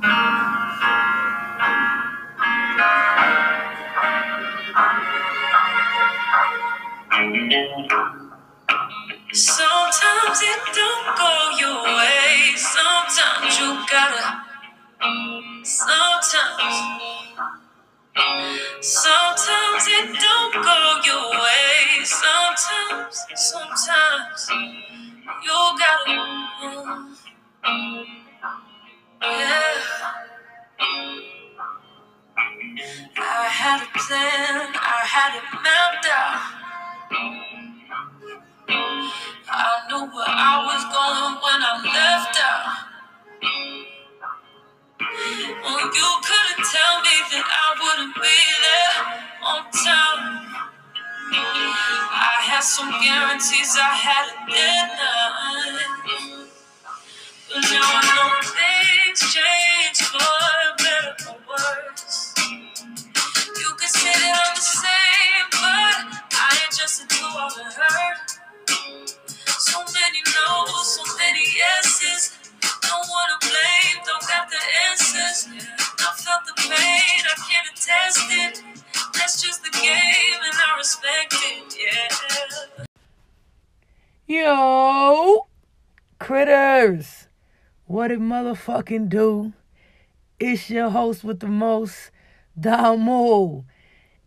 Sometimes That's just the game, and I respect it, yeah. Yo, critters, what it motherfucking do? It's your host with the most, Damo,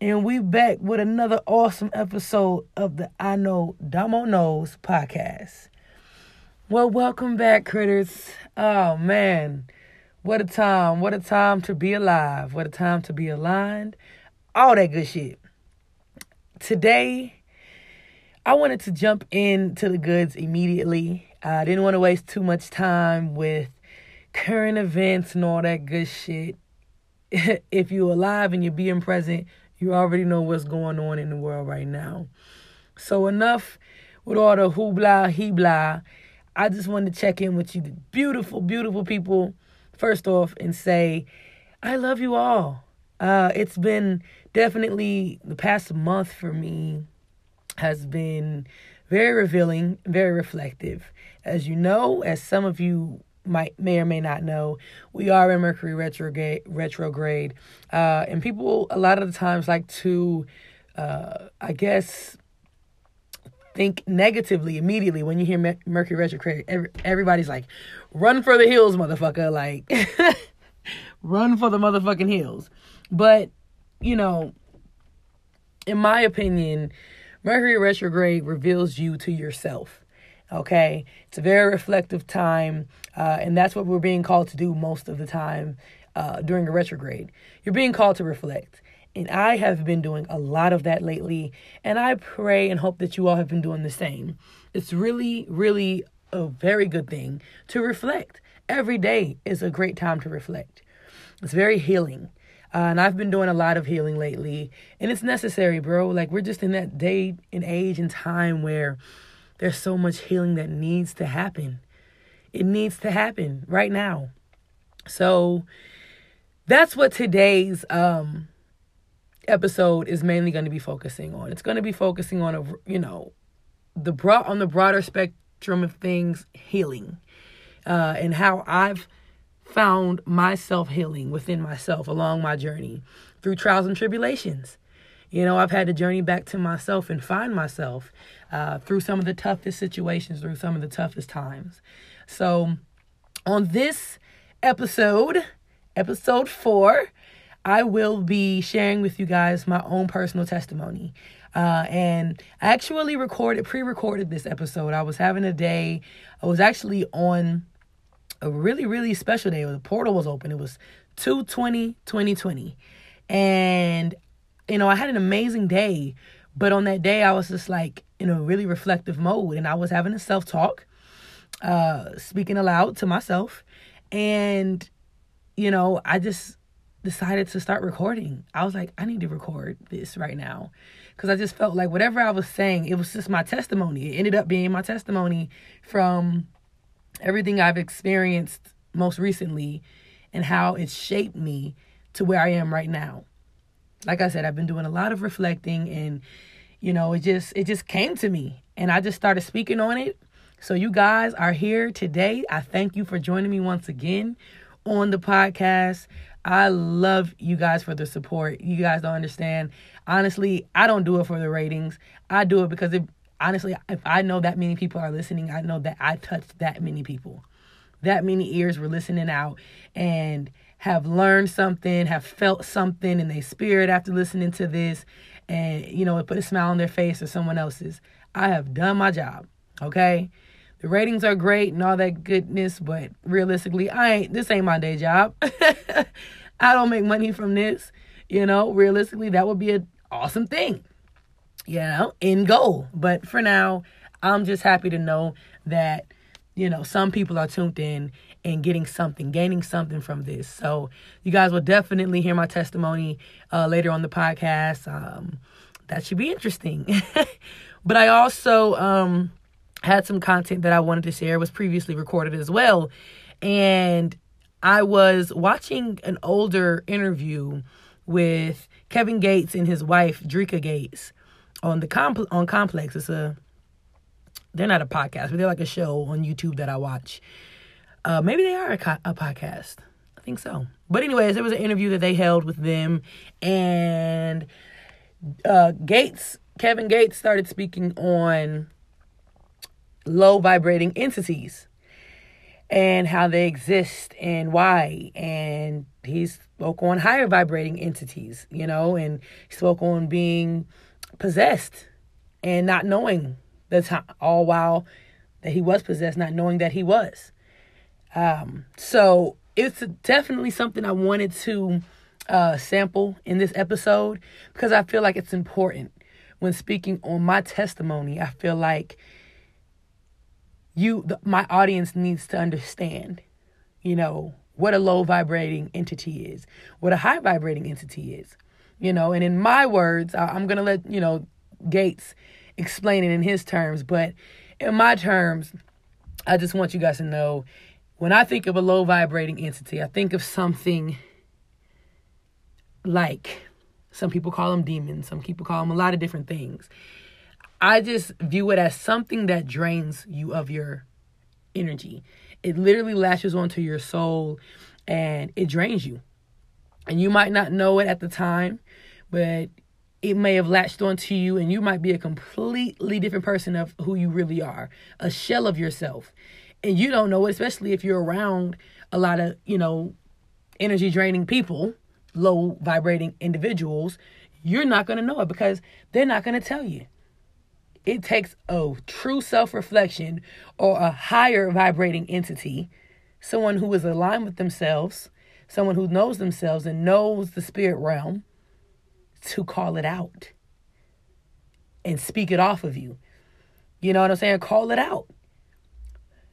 and we back with another awesome episode of the I Know Damo Knows podcast. Well, welcome back, critters. Oh man, what a time! What a time to be alive! What a time to be aligned! All that good shit. Today, I wanted to jump into the goods immediately. I didn't want to waste too much time with current events and all that good shit. if you're alive and you're being present, you already know what's going on in the world right now. So enough with all the hoopla, he blah. I just wanted to check in with you, beautiful, beautiful people, first off, and say, I love you all. Uh, it's been definitely the past month for me has been very revealing, very reflective. As you know, as some of you might may or may not know, we are in Mercury retrograde. Retrograde, uh, and people a lot of the times like to, uh, I guess, think negatively immediately when you hear Mercury retrograde. Everybody's like, "Run for the hills, motherfucker!" Like, run for the motherfucking hills. But you know, in my opinion, Mercury retrograde reveals you to yourself. Okay, it's a very reflective time, uh, and that's what we're being called to do most of the time uh, during a retrograde. You're being called to reflect. And I have been doing a lot of that lately, and I pray and hope that you all have been doing the same. It's really, really a very good thing to reflect. Every day is a great time to reflect. It's very healing. Uh, and I've been doing a lot of healing lately, and it's necessary, bro. Like, we're just in that day and age and time where there's so much healing that needs to happen. It needs to happen right now. So that's what today's um episode is mainly going to be focusing on. It's going to be focusing on a you know the broad on the broader spectrum of things healing uh and how I've found myself healing within myself along my journey through trials and tribulations. You know, I've had to journey back to myself and find myself uh, through some of the toughest situations, through some of the toughest times. So, on this episode, episode four, I will be sharing with you guys my own personal testimony. Uh, and I actually recorded, pre recorded this episode. I was having a day, I was actually on a really, really special day. The portal was open. It was 220 2020. And you know, I had an amazing day, but on that day I was just like in a really reflective mode and I was having a self-talk, uh, speaking aloud to myself. And, you know, I just decided to start recording. I was like, I need to record this right now. Cause I just felt like whatever I was saying, it was just my testimony. It ended up being my testimony from everything I've experienced most recently and how it shaped me to where I am right now like I said, I've been doing a lot of reflecting and you know, it just it just came to me and I just started speaking on it. So you guys are here today. I thank you for joining me once again on the podcast. I love you guys for the support. You guys don't understand. Honestly, I don't do it for the ratings. I do it because it honestly, if I know that many people are listening, I know that I touched that many people. That many ears were listening out and have learned something, have felt something in their spirit after listening to this, and you know, it put a smile on their face or someone else's. I have done my job. Okay. The ratings are great and all that goodness, but realistically, I ain't this ain't my day job. I don't make money from this. You know, realistically, that would be an awesome thing. You know, in goal. But for now, I'm just happy to know that, you know, some people are tuned in and getting something, gaining something from this. So you guys will definitely hear my testimony uh, later on the podcast. Um, that should be interesting. but I also um, had some content that I wanted to share, was previously recorded as well. And I was watching an older interview with Kevin Gates and his wife, Dreka Gates, on the comp- on Complex. It's a they're not a podcast, but they're like a show on YouTube that I watch. Uh, maybe they are a, co- a podcast. I think so. But anyways, there was an interview that they held with them, and uh, Gates, Kevin Gates, started speaking on low vibrating entities and how they exist and why. And he spoke on higher vibrating entities, you know, and he spoke on being possessed and not knowing the time, all while that he was possessed, not knowing that he was. Um, so it's definitely something I wanted to uh, sample in this episode because I feel like it's important when speaking on my testimony. I feel like you the, my audience needs to understand you know what a low vibrating entity is what a high vibrating entity is you know and in my words I, i'm gonna let you know gates explain it in his terms but in my terms i just want you guys to know when i think of a low vibrating entity i think of something like some people call them demons some people call them a lot of different things I just view it as something that drains you of your energy. It literally lashes onto your soul and it drains you. And you might not know it at the time, but it may have latched onto you and you might be a completely different person of who you really are, a shell of yourself. And you don't know it, especially if you're around a lot of, you know, energy draining people, low vibrating individuals. You're not going to know it because they're not going to tell you it takes a true self reflection or a higher vibrating entity, someone who is aligned with themselves, someone who knows themselves and knows the spirit realm, to call it out and speak it off of you. You know what I'm saying? Call it out.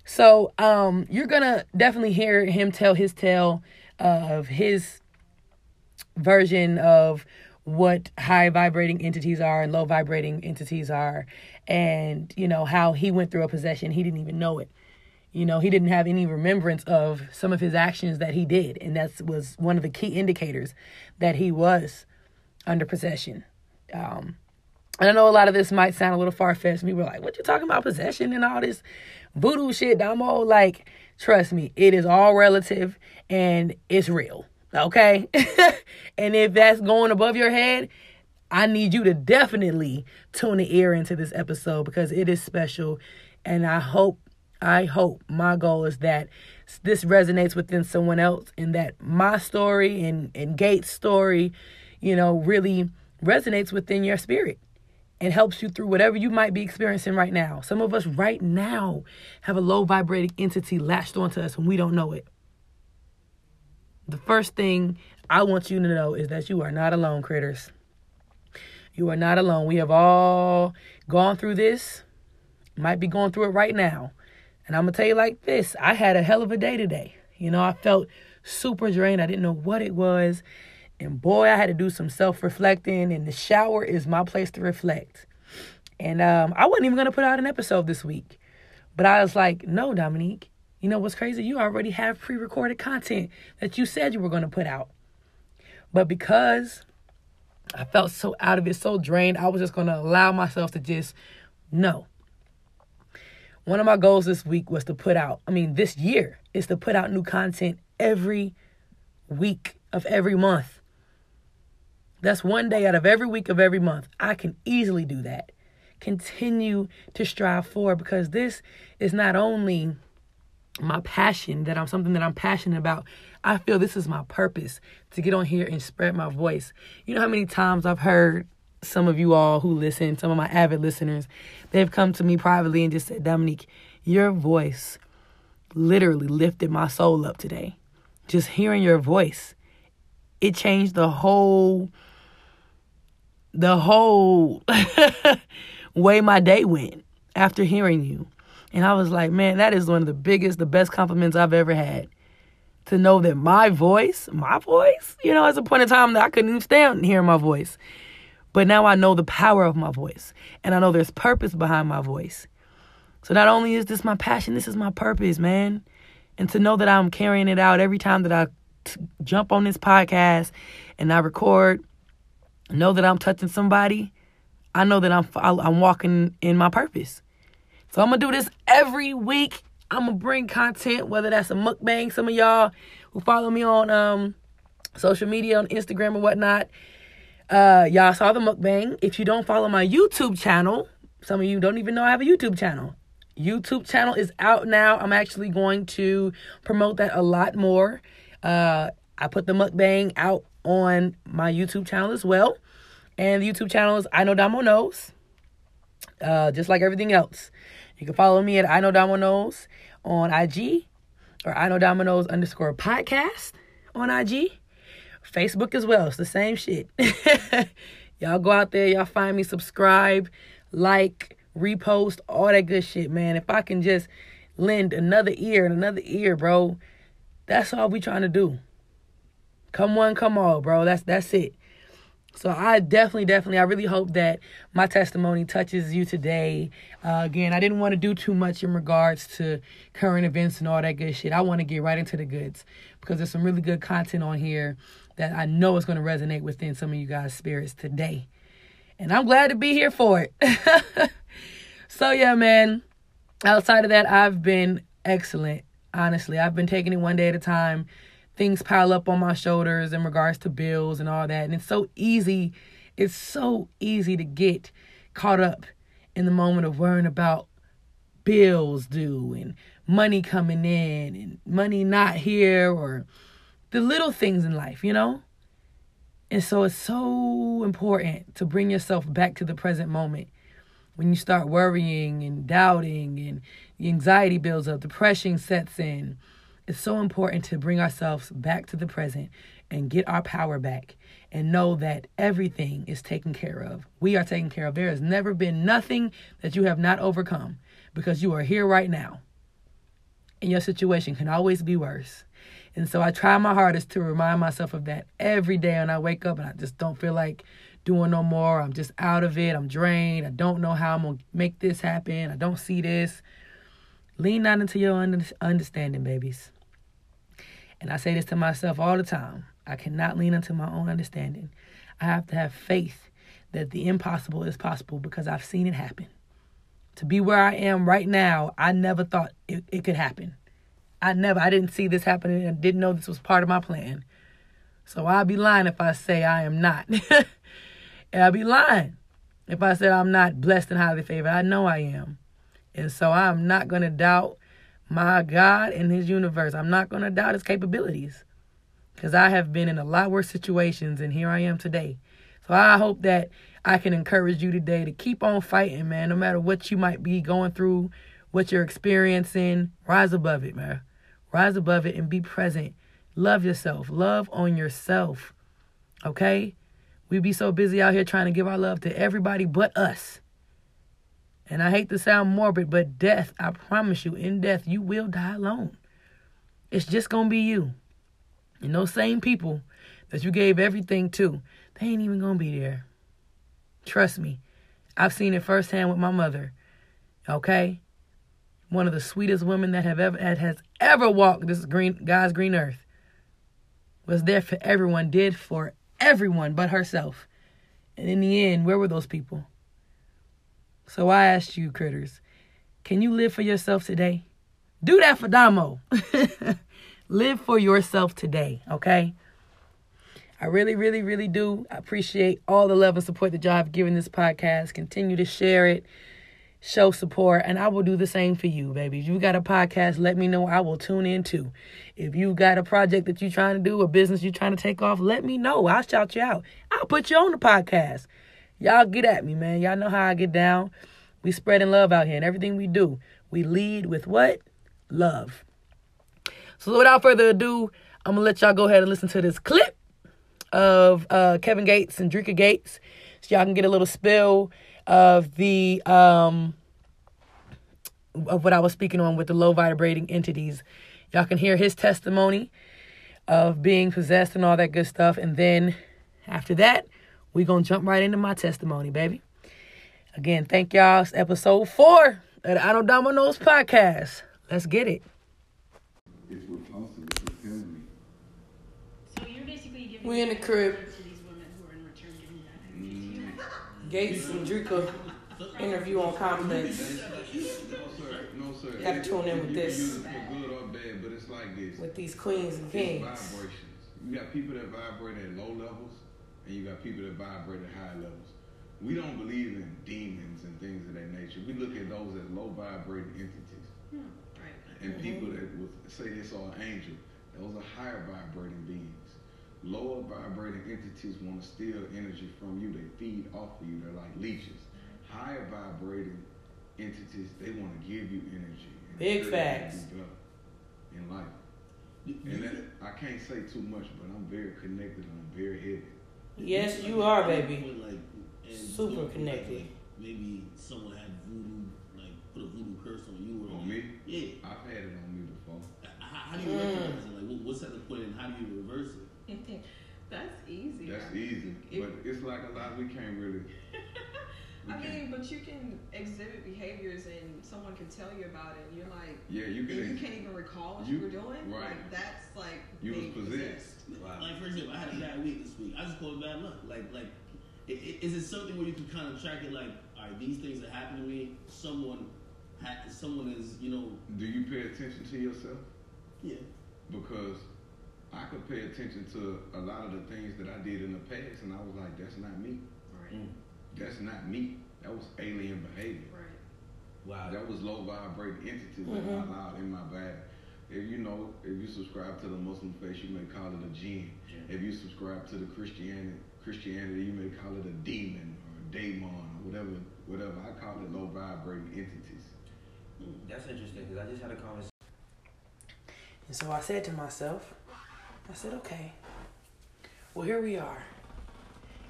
So um, you're gonna definitely hear him tell his tale of his version of what high vibrating entities are and low vibrating entities are and you know how he went through a possession he didn't even know it you know he didn't have any remembrance of some of his actions that he did and that was one of the key indicators that he was under possession um and I know a lot of this might sound a little far fetched. People are like, "What you talking about possession and all this voodoo shit?" Damo, like, trust me, it is all relative and it's real. Okay. and if that's going above your head, I need you to definitely tune the ear into this episode because it is special. And I hope, I hope my goal is that this resonates within someone else and that my story and, and Gates' story, you know, really resonates within your spirit and helps you through whatever you might be experiencing right now. Some of us right now have a low vibrating entity latched onto us and we don't know it the first thing I want you to know is that you are not alone, critters. You are not alone. We have all gone through this, might be going through it right now. And I'm going to tell you like this I had a hell of a day today. You know, I felt super drained. I didn't know what it was. And boy, I had to do some self reflecting, and the shower is my place to reflect. And um, I wasn't even going to put out an episode this week. But I was like, no, Dominique, you know what's crazy? You already have pre recorded content that you said you were going to put out. But because I felt so out of it, so drained, I was just going to allow myself to just no. One of my goals this week was to put out, I mean, this year is to put out new content every week of every month. That's one day out of every week of every month. I can easily do that. Continue to strive for because this is not only my passion that I'm something that I'm passionate about. I feel this is my purpose to get on here and spread my voice. You know how many times I've heard some of you all who listen, some of my avid listeners, they've come to me privately and just said, Dominique, your voice literally lifted my soul up today. Just hearing your voice, it changed the whole the whole way my day went after hearing you. And I was like, man, that is one of the biggest, the best compliments I've ever had. To know that my voice, my voice, you know, at a point in time that I couldn't even stand hearing my voice. But now I know the power of my voice. And I know there's purpose behind my voice. So not only is this my passion, this is my purpose, man. And to know that I'm carrying it out every time that I t- jump on this podcast and I record, know that I'm touching somebody, I know that I'm I'm walking in my purpose. So I'm gonna do this every week. I'm gonna bring content, whether that's a mukbang. Some of y'all who follow me on um, social media, on Instagram or whatnot, uh, y'all saw the mukbang. If you don't follow my YouTube channel, some of you don't even know I have a YouTube channel. YouTube channel is out now. I'm actually going to promote that a lot more. Uh, I put the mukbang out on my YouTube channel as well. And the YouTube channel is I Know Damo Knows. Uh, just like everything else. You can follow me at I Know Damo Knows on IG or I Know Damo Knows underscore podcast on IG. Facebook as well. It's the same shit. y'all go out there, y'all find me, subscribe, like, repost, all that good shit, man. If I can just lend another ear and another ear, bro, that's all we trying to do. Come one, come all, bro. That's that's it. So I definitely, definitely, I really hope that my testimony touches you today. Uh, again, I didn't want to do too much in regards to current events and all that good shit. I want to get right into the goods because there's some really good content on here that I know is going to resonate within some of you guys' spirits today. And I'm glad to be here for it. so, yeah, man, outside of that, I've been excellent. Honestly, I've been taking it one day at a time things pile up on my shoulders in regards to bills and all that. And it's so easy, it's so easy to get caught up in the moment of worrying about bills due and money coming in and money not here or the little things in life, you know? And so it's so important to bring yourself back to the present moment. When you start worrying and doubting and the anxiety builds up, depression sets in, it's so important to bring ourselves back to the present and get our power back and know that everything is taken care of. We are taken care of. There has never been nothing that you have not overcome because you are here right now. And your situation can always be worse. And so I try my hardest to remind myself of that every day when I wake up and I just don't feel like doing no more. I'm just out of it. I'm drained. I don't know how I'm going to make this happen. I don't see this. Lean out into your understanding, babies. And I say this to myself all the time I cannot lean into my own understanding. I have to have faith that the impossible is possible because I've seen it happen. To be where I am right now, I never thought it, it could happen. I never, I didn't see this happening and didn't know this was part of my plan. So I'd be lying if I say I am not. I'd be lying if I said I'm not blessed and highly favored. I know I am. And so I'm not going to doubt my God and his universe. I'm not going to doubt his capabilities because I have been in a lot worse situations and here I am today. So I hope that I can encourage you today to keep on fighting, man, no matter what you might be going through, what you're experiencing. Rise above it, man. Rise above it and be present. Love yourself. Love on yourself. Okay? We be so busy out here trying to give our love to everybody but us. And I hate to sound morbid, but death, I promise you, in death, you will die alone. It's just going to be you. And those same people that you gave everything to, they ain't even going to be there. Trust me. I've seen it firsthand with my mother. Okay? One of the sweetest women that have ever that has ever walked this green God's green earth. Was there for everyone, did for everyone but herself. And in the end, where were those people? So I asked you, critters, can you live for yourself today? Do that for Damo. Live for yourself today, okay? I really, really, really do appreciate all the love and support that y'all have given this podcast. Continue to share it, show support, and I will do the same for you, baby. If you got a podcast, let me know. I will tune in too. If you got a project that you're trying to do, a business you're trying to take off, let me know. I'll shout you out. I'll put you on the podcast. Y'all get at me, man. Y'all know how I get down. We spreading love out here and everything we do. We lead with what? Love. So without further ado, I'm gonna let y'all go ahead and listen to this clip of uh, Kevin Gates and Dreka Gates, so y'all can get a little spill of the um of what I was speaking on with the low vibrating entities. Y'all can hear his testimony of being possessed and all that good stuff, and then after that, we gonna jump right into my testimony, baby. Again, thank y'all. It's episode four of the I Know Damo Knows podcast. Let's get it. It's what Foster was telling me. So you're basically giving We in the crib. to these women who are in return giving that energy to you. Mm. Gates and Dreka interview on Complex. No, sir. No, sir. Gotta tune in with you this. Can use it for good or bad, but it's like this. With these queens and kings. vibrations. You got people that vibrate at low levels, and you got people that vibrate at high levels. We don't believe in demons and things of that nature. We look at those as low vibrating entities. Hmm, right. And mm-hmm. people that would say they saw an angel, those are higher vibrating beings. Lower vibrating entities want to steal energy from you. They feed off of you. They're like leeches. Higher vibrating entities, they want to give you energy. and Big encourage you to facts. do better In life. And that, I can't say too much, but I'm very connected and I'm very heavy. Yes, you are, baby. Like, and Super connected. Like, maybe someone had voodoo, like put a voodoo curse on you or On me, Yeah. I've had it on me before. How, how do you Mm. recognize it? Like, what's at the point and how do you reverse it? That's easy. That's easy. if- But it's like a lot we can't really. We I can't- mean, but you can exhibit behaviors and someone can tell you about it, and you're like, yeah, you can. You can't even recall what you, You- were doing. right. Like that's like You was being possessed. Like, for example, I had a bad week this week. I just call it bad luck. Like, like, i- i- is it something where you can kind of track it? Like, all right, these things that happen to me, someone, ha- someone is, you know, Do you pay attention to yourself? yeah. because I could pay attention to a lot of the things that I did in the past, and I was like, that's not me. Right. Mm. That's not me. That was alien behavior. Right. Wow. That was low vibrating entities that Mhm. I allowed in my body. If you know, if you subscribe to the Muslim faith, you may call it a jinn. Yeah. If you subscribe to the Christianity, Christianity, you may call it a demon or a daemon or whatever. Whatever. I call it low vibrating entities. That's interesting because I just had a conversation. And so I said to myself, I said, okay, well, here we are.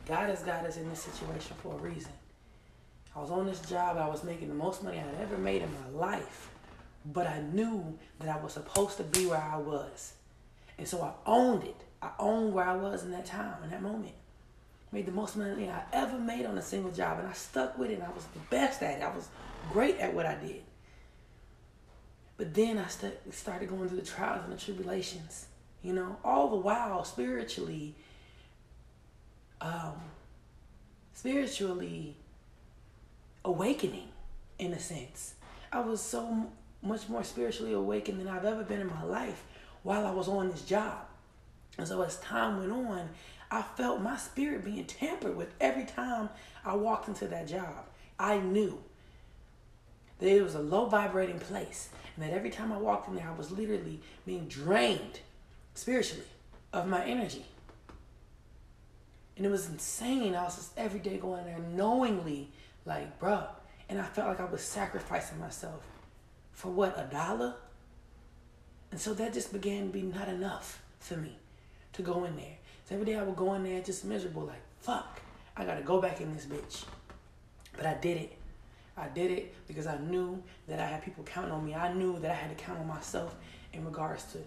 God has got us in this situation for a reason. I was on this job, I was making the most money I'd ever made in my life, but I knew that I was supposed to be where I was. And so I owned it. I owned where I was in that time, in that moment. Made the most money I ever made on a single job, and I stuck with it, and I was the best at it. I was great at what I did. But then I st- started going through the trials and the tribulations, you know, all the while spiritually, um, spiritually awakening in a sense. I was so much more spiritually awakened than I've ever been in my life while I was on this job. And so as time went on, I felt my spirit being tampered with every time I walked into that job. I knew that it was a low vibrating place and that every time I walked in there, I was literally being drained spiritually of my energy. And it was insane. I was just every day going there knowingly, like, bruh. And I felt like I was sacrificing myself for what, a dollar? And so that just began to be not enough for me to go in there. So every day I would go in there just miserable, like, fuck, I gotta go back in this bitch. But I did it. I did it because I knew that I had people counting on me. I knew that I had to count on myself in regards to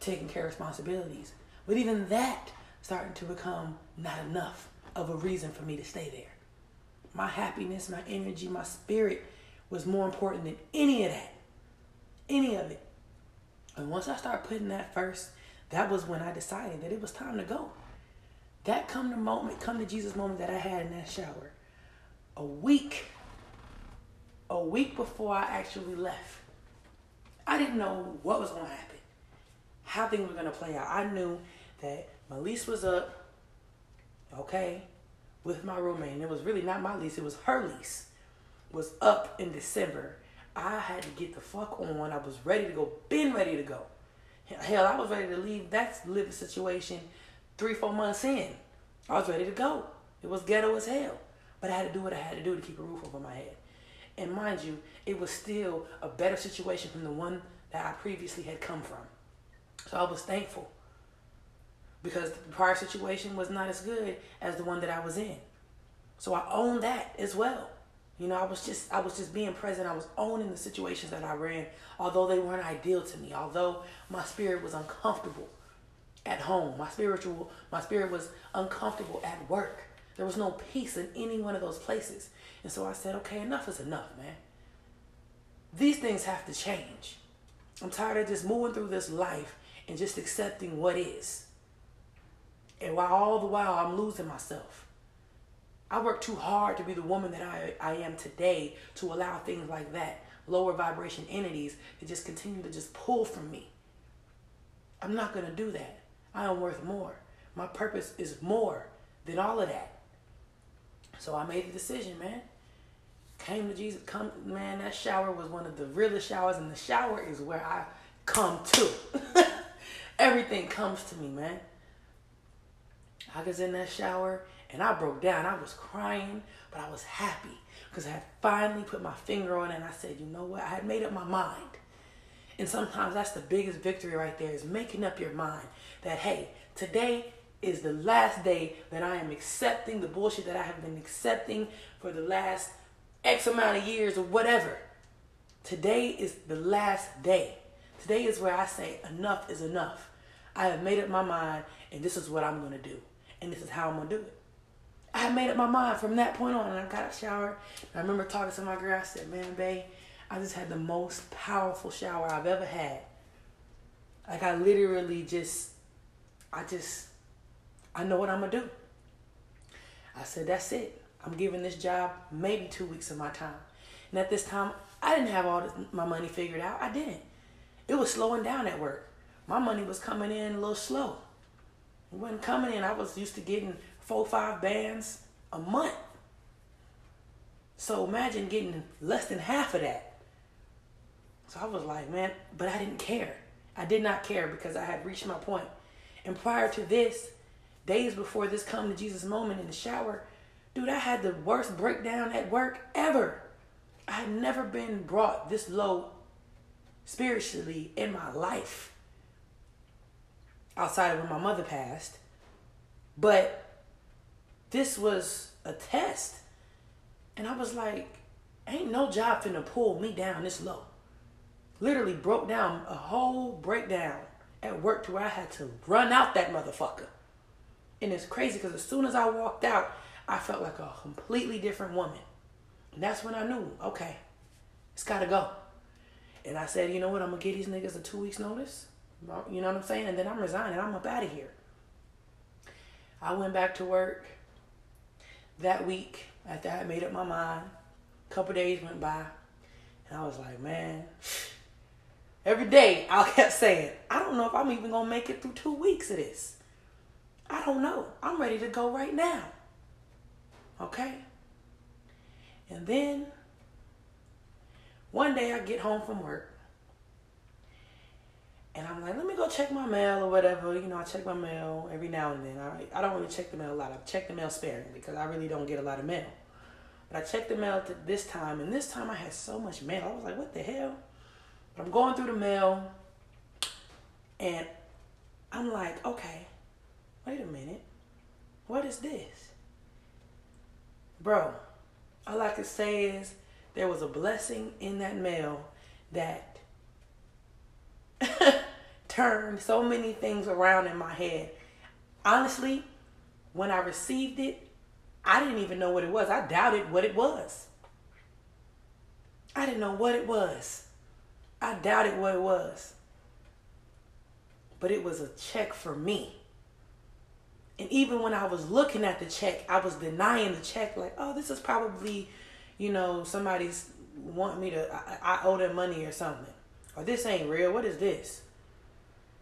taking care of responsibilities. But even that started to become not enough of a reason for me to stay there. My happiness, my energy, my spirit was more important than any of that. Any of it. And once I started putting that first, that was when I decided that it was time to go. That come the moment, come to Jesus moment that I had in that shower. A week, a week before I actually left. I didn't know what was gonna happen, how things were gonna play out. I knew that my lease was up, okay, with my roommate, and it was really not my lease; it was her lease. Was up in December. I had to get the fuck on. I was ready to go. Been ready to go. Hell, I was ready to leave that living situation three, four months in. I was ready to go. It was ghetto as hell. But I had to do what I had to do to keep a roof over my head. And mind you, it was still a better situation from the one that I previously had come from. So I was thankful because the prior situation was not as good as the one that I was in. So I owned that as well. You know, I was just I was just being present. I was owning the situations that I ran, although they weren't ideal to me. Although my spirit was uncomfortable at home. My spiritual my spirit was uncomfortable at work. There was no peace in any one of those places. And so I said, okay, enough is enough, man. These things have to change. I'm tired of just moving through this life and just accepting what is. And while all the while I'm losing myself. I work too hard to be the woman that I, I am today to allow things like that, lower vibration entities, to just continue to just pull from me. I'm not going to do that. I am worth more. My purpose is more than all of that. So I made the decision, man. Came to Jesus. Come, man. That shower was one of the realest showers, and the shower is where I come to. Everything comes to me, man. I was in that shower and I broke down. I was crying, but I was happy because I had finally put my finger on it and I said, you know what? I had made up my mind. And sometimes that's the biggest victory right there is making up your mind that, hey, today is the last day that I am accepting the bullshit that I have been accepting for the last X amount of years or whatever. Today is the last day. Today is where I say enough is enough. I have made up my mind and this is what I'm going to do. And this is how I'm to do it. I made up my mind from that point on and I got a shower. I remember talking to my girl. I said, man, babe, I just had the most powerful shower I've ever had. Like I literally just, I just, I know what I'm gonna do. I said, that's it. I'm giving this job maybe two weeks of my time. And at this time, I didn't have all this, my money figured out. I didn't. It was slowing down at work. My money was coming in a little slow. Wasn't coming in. I was used to getting four, five bands a month. So imagine getting less than half of that. So I was like, man, but I didn't care. I did not care because I had reached my point. And prior to this, days before this come to Jesus moment in the shower, dude, I had the worst breakdown at work ever. I had never been brought this low spiritually in my life outside of when my mother passed. But this was a test. And I was like, ain't no job finna pull me down this low. Literally broke down a whole breakdown at work to where I had to run out that motherfucker. And it's crazy because as soon as I walked out, I felt like a completely different woman. And that's when I knew, okay, it's gotta go. And I said, you know what, I'm gonna give these niggas a two weeks notice. You know what I'm saying? And then I'm resigning. I'm up out of here. I went back to work that week after I made up my mind. A couple days went by, and I was like, man. Every day I kept saying, I don't know if I'm even gonna make it through two weeks of this. I don't know. I'm ready to go right now. Okay? And then one day I get home from work and I'm like, let me go check my mail or whatever. You know, I check my mail every now and then. I, I don't really check the mail a lot. I check the mail sparingly because I really don't get a lot of mail. But I checked the mail this time, and this time I had so much mail. I was like, what the hell? But I'm going through the mail, and I'm like, okay, wait a minute. What is this? Bro, all I can say is there was a blessing in that mail that turned so many things around in my head. Honestly, when I received it, I didn't even know what it was. I doubted what it was. I didn't know what it was. I doubted what it was. But it was a check for me. And even when I was looking at the check, I was denying the check, like, oh, this is probably, you know, somebody's want me to, I, I owe them money or something. Or this ain't real. What is this?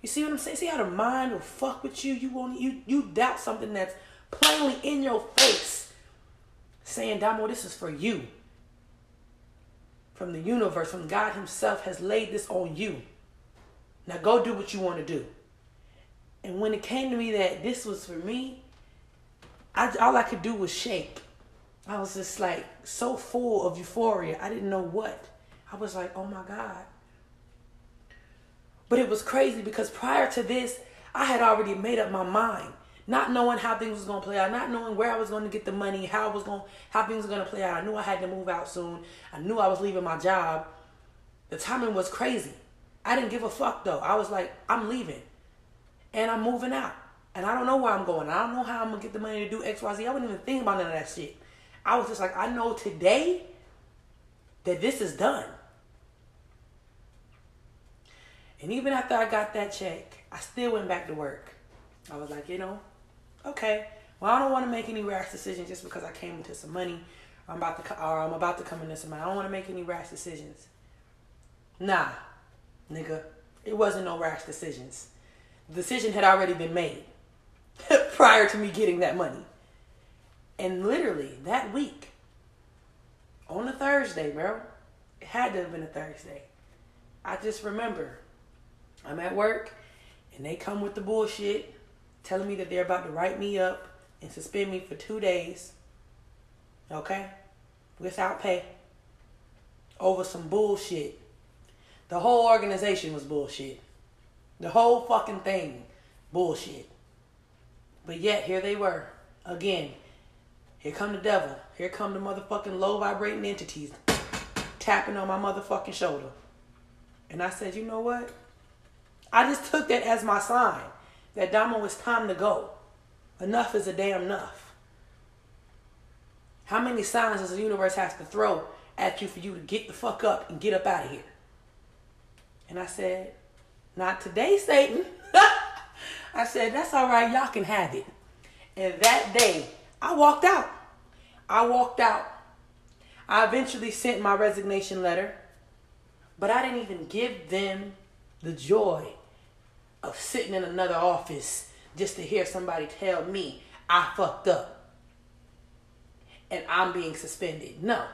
You see what I'm saying? See how the mind will fuck with you? You want you you doubt something that's plainly in your face. Saying, Damo, this is for you. From the universe, from God Himself has laid this on you. Now go do what you want to do. And when it came to me that this was for me, I, all I could do was shake. I was just like so full of euphoria. I didn't know what. I was like, oh my God. But it was crazy because prior to this, I had already made up my mind, not knowing how things was gonna play out, not knowing where I was gonna get the money, how I was going how things were gonna play out. I knew I had to move out soon. I knew I was leaving my job. The timing was crazy. I didn't give a fuck though. I was like, I'm leaving. And I'm moving out. And I don't know where I'm going. I don't know how I'm gonna get the money to do XYZ. I wasn't even think about none of that shit. I was just like, I know today that this is done. And even after I got that check, I still went back to work. I was like, you know, okay. Well, I don't want to make any rash decisions just because I came into some money. I'm about to, or I'm about to come into some money. I don't want to make any rash decisions. Nah, nigga, it wasn't no rash decisions. The decision had already been made prior to me getting that money. And literally that week, on a Thursday, bro, it had to have been a Thursday. I just remember I'm at work and they come with the bullshit telling me that they're about to write me up and suspend me for two days. Okay? Without pay. Over some bullshit. The whole organization was bullshit. The whole fucking thing. Bullshit. But yet, here they were. Again. Here come the devil. Here come the motherfucking low vibrating entities tapping on my motherfucking shoulder. And I said, you know what? I just took that as my sign that Damo, it's time to go. Enough is a damn enough. How many signs does the universe have to throw at you for you to get the fuck up and get up out of here? And I said, not today, Satan. I said, that's all right, y'all can have it. And that day, I walked out. I walked out. I eventually sent my resignation letter, but I didn't even give them the joy of sitting in another office just to hear somebody tell me I fucked up and I'm being suspended. No,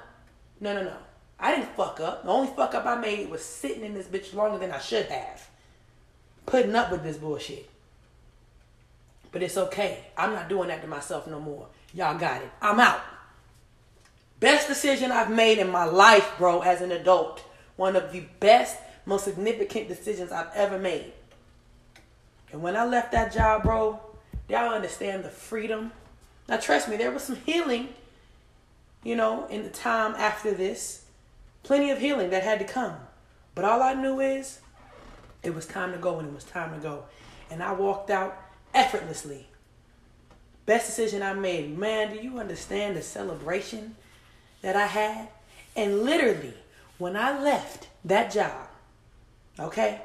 no, no, no. I didn't fuck up. The only fuck up I made was sitting in this bitch longer than I should have. Putting up with this bullshit. But it's okay. I'm not doing that to myself no more. Y'all got it. I'm out. Best decision I've made in my life, bro, as an adult. One of the best, most significant decisions I've ever made. And when I left that job, bro, y'all understand the freedom. Now, trust me, there was some healing, you know, in the time after this. Plenty of healing that had to come. But all I knew is it was time to go and it was time to go. And I walked out effortlessly. Best decision I made. Man, do you understand the celebration that I had? And literally, when I left that job, okay,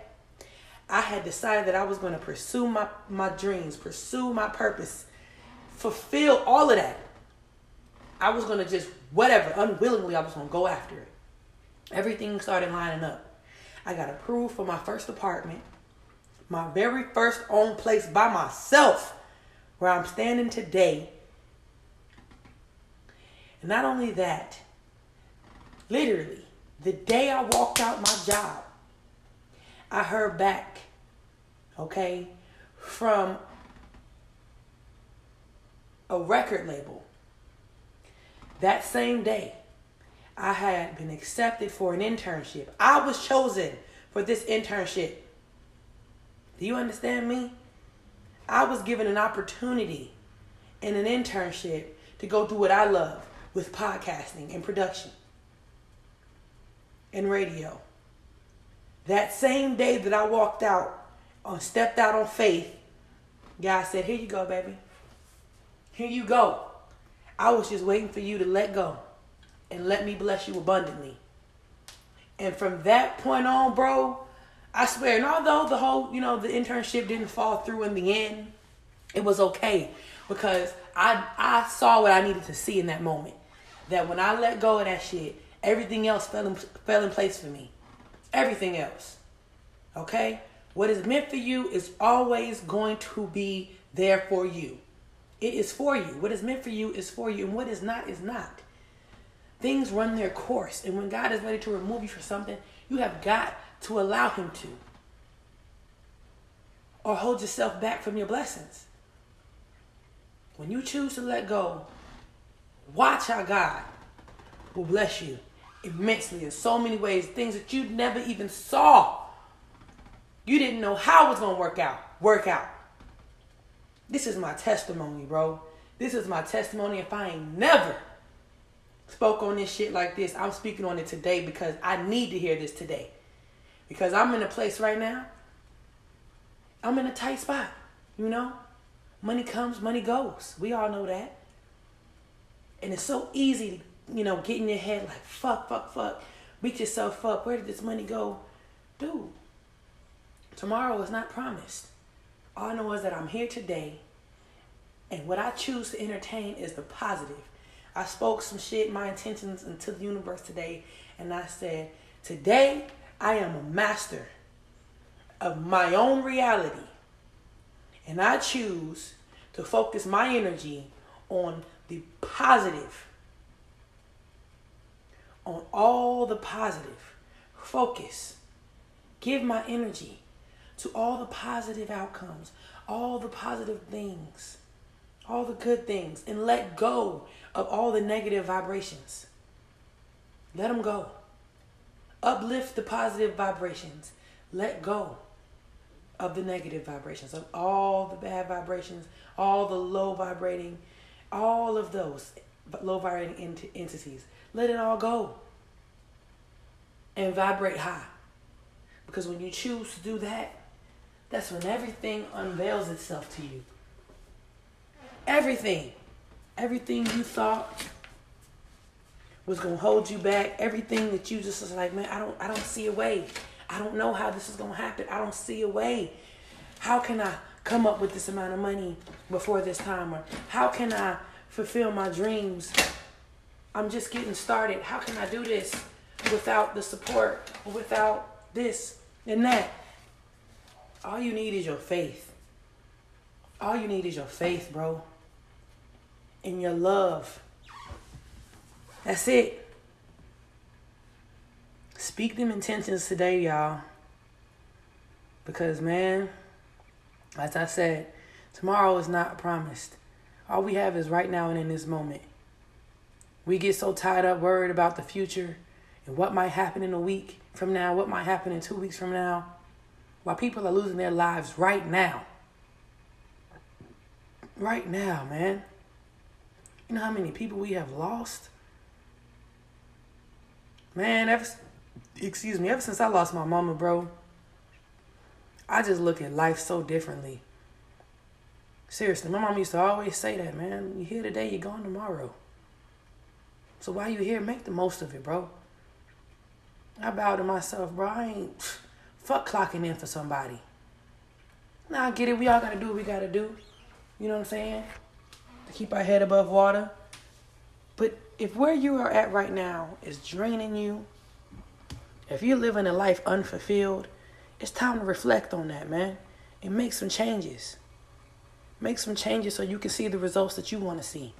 I had decided that I was going to pursue my, my dreams, pursue my purpose, fulfill all of that. I was going to just, whatever, unwillingly, I was going to go after it. Everything started lining up. I got approved for my first apartment, my very first own place by myself, where I'm standing today. And not only that, literally, the day I walked out my job, I heard back, okay, from a record label. That same day, I had been accepted for an internship. I was chosen for this internship. Do you understand me? I was given an opportunity in an internship to go do what I love with podcasting and production and radio. That same day that I walked out, or stepped out on faith, God said, Here you go, baby. Here you go. I was just waiting for you to let go and let me bless you abundantly. And from that point on, bro, I swear, and although the whole, you know, the internship didn't fall through in the end, it was okay because I I saw what I needed to see in that moment. That when I let go of that shit, everything else fell in, fell in place for me. Everything else. Okay? What is meant for you is always going to be there for you. It is for you. What is meant for you is for you, and what is not is not. Things run their course, and when God is ready to remove you from something, you have got to allow Him to. Or hold yourself back from your blessings. When you choose to let go, watch how God will bless you immensely in so many ways, things that you never even saw. You didn't know how it was going to work out. Work out. This is my testimony, bro. This is my testimony. If I ain't never spoke on this shit like this, I'm speaking on it today because I need to hear this today. Because I'm in a place right now, I'm in a tight spot, you know? Money comes, money goes. We all know that. And it's so easy you know, get in your head like, fuck, fuck, fuck. Beat yourself up. Where did this money go? Dude, tomorrow is not promised. All I know is that I'm here today, and what I choose to entertain is the positive. I spoke some shit, my intentions into the universe today, and I said, Today I am a master of my own reality. And I choose to focus my energy on the positive, on all the positive. Focus. Give my energy to all the positive outcomes, all the positive things, all the good things, and let go of all the negative vibrations. Let them go. Uplift the positive vibrations. Let go of the negative vibrations, of all the bad vibrations, all the low vibrating, all of those low vibrating ent- entities. Let it all go and vibrate high. Because when you choose to do that, that's when everything unveils itself to you. Everything. Everything you thought was gonna hold you back, everything that you just was like, man, I don't I don't see a way. I don't know how this is gonna happen. I don't see a way. How can I come up with this amount of money before this time? Or how can I fulfill my dreams? I'm just getting started. How can I do this without the support or without this and that? All you need is your faith. All you need is your faith, bro. And your love. That's it. Speak them intentions today, y'all. Because, man, as I said, tomorrow is not promised. All we have is right now and in this moment. We get so tied up, worried about the future and what might happen in a week from now, what might happen in two weeks from now, while people are losing their lives right now. Right now, man. You know how many people we have lost? Man, ever excuse me, ever since I lost my mama, bro, I just look at life so differently. Seriously, my mom used to always say that, man. You here today, you're gone tomorrow. So while you here, make the most of it, bro. I bow to myself, bro. I ain't fuck clocking in for somebody. Now I get it. We all gotta do what we gotta do. You know what I'm saying? To keep our head above water. But if where you are at right now is draining you, if you're living a life unfulfilled, it's time to reflect on that, man, and make some changes. Make some changes so you can see the results that you want to see.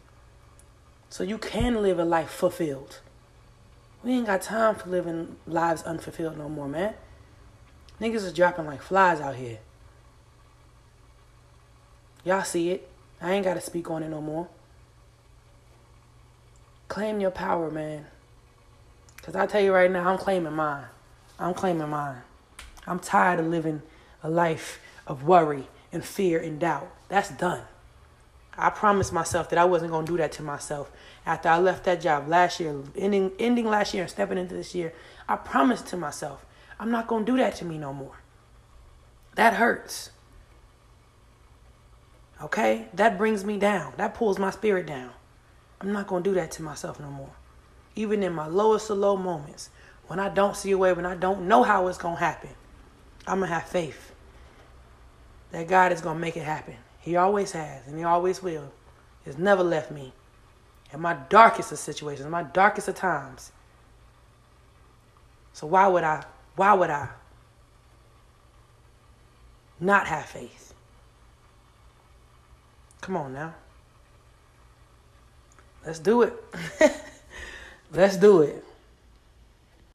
So you can live a life fulfilled. We ain't got time for living lives unfulfilled no more, man. Niggas is dropping like flies out here. Y'all see it. I ain't got to speak on it no more. Claim your power, man. Because I tell you right now, I'm claiming mine. I'm claiming mine. I'm tired of living a life of worry and fear and doubt. That's done. I promised myself that I wasn't going to do that to myself. After I left that job last year, ending, ending last year and stepping into this year, I promised to myself, I'm not going to do that to me no more. That hurts. Okay? That brings me down. That pulls my spirit down. I'm not going to do that to myself no more. Even in my lowest of low moments, when I don't see a way, when I don't know how it's going to happen, I'm going to have faith that God is going to make it happen. He always has, and He always will. He's never left me. In my darkest of situations, my darkest of times. So why would I, why would I not have faith? Come on now. Let's do it. Let's do it.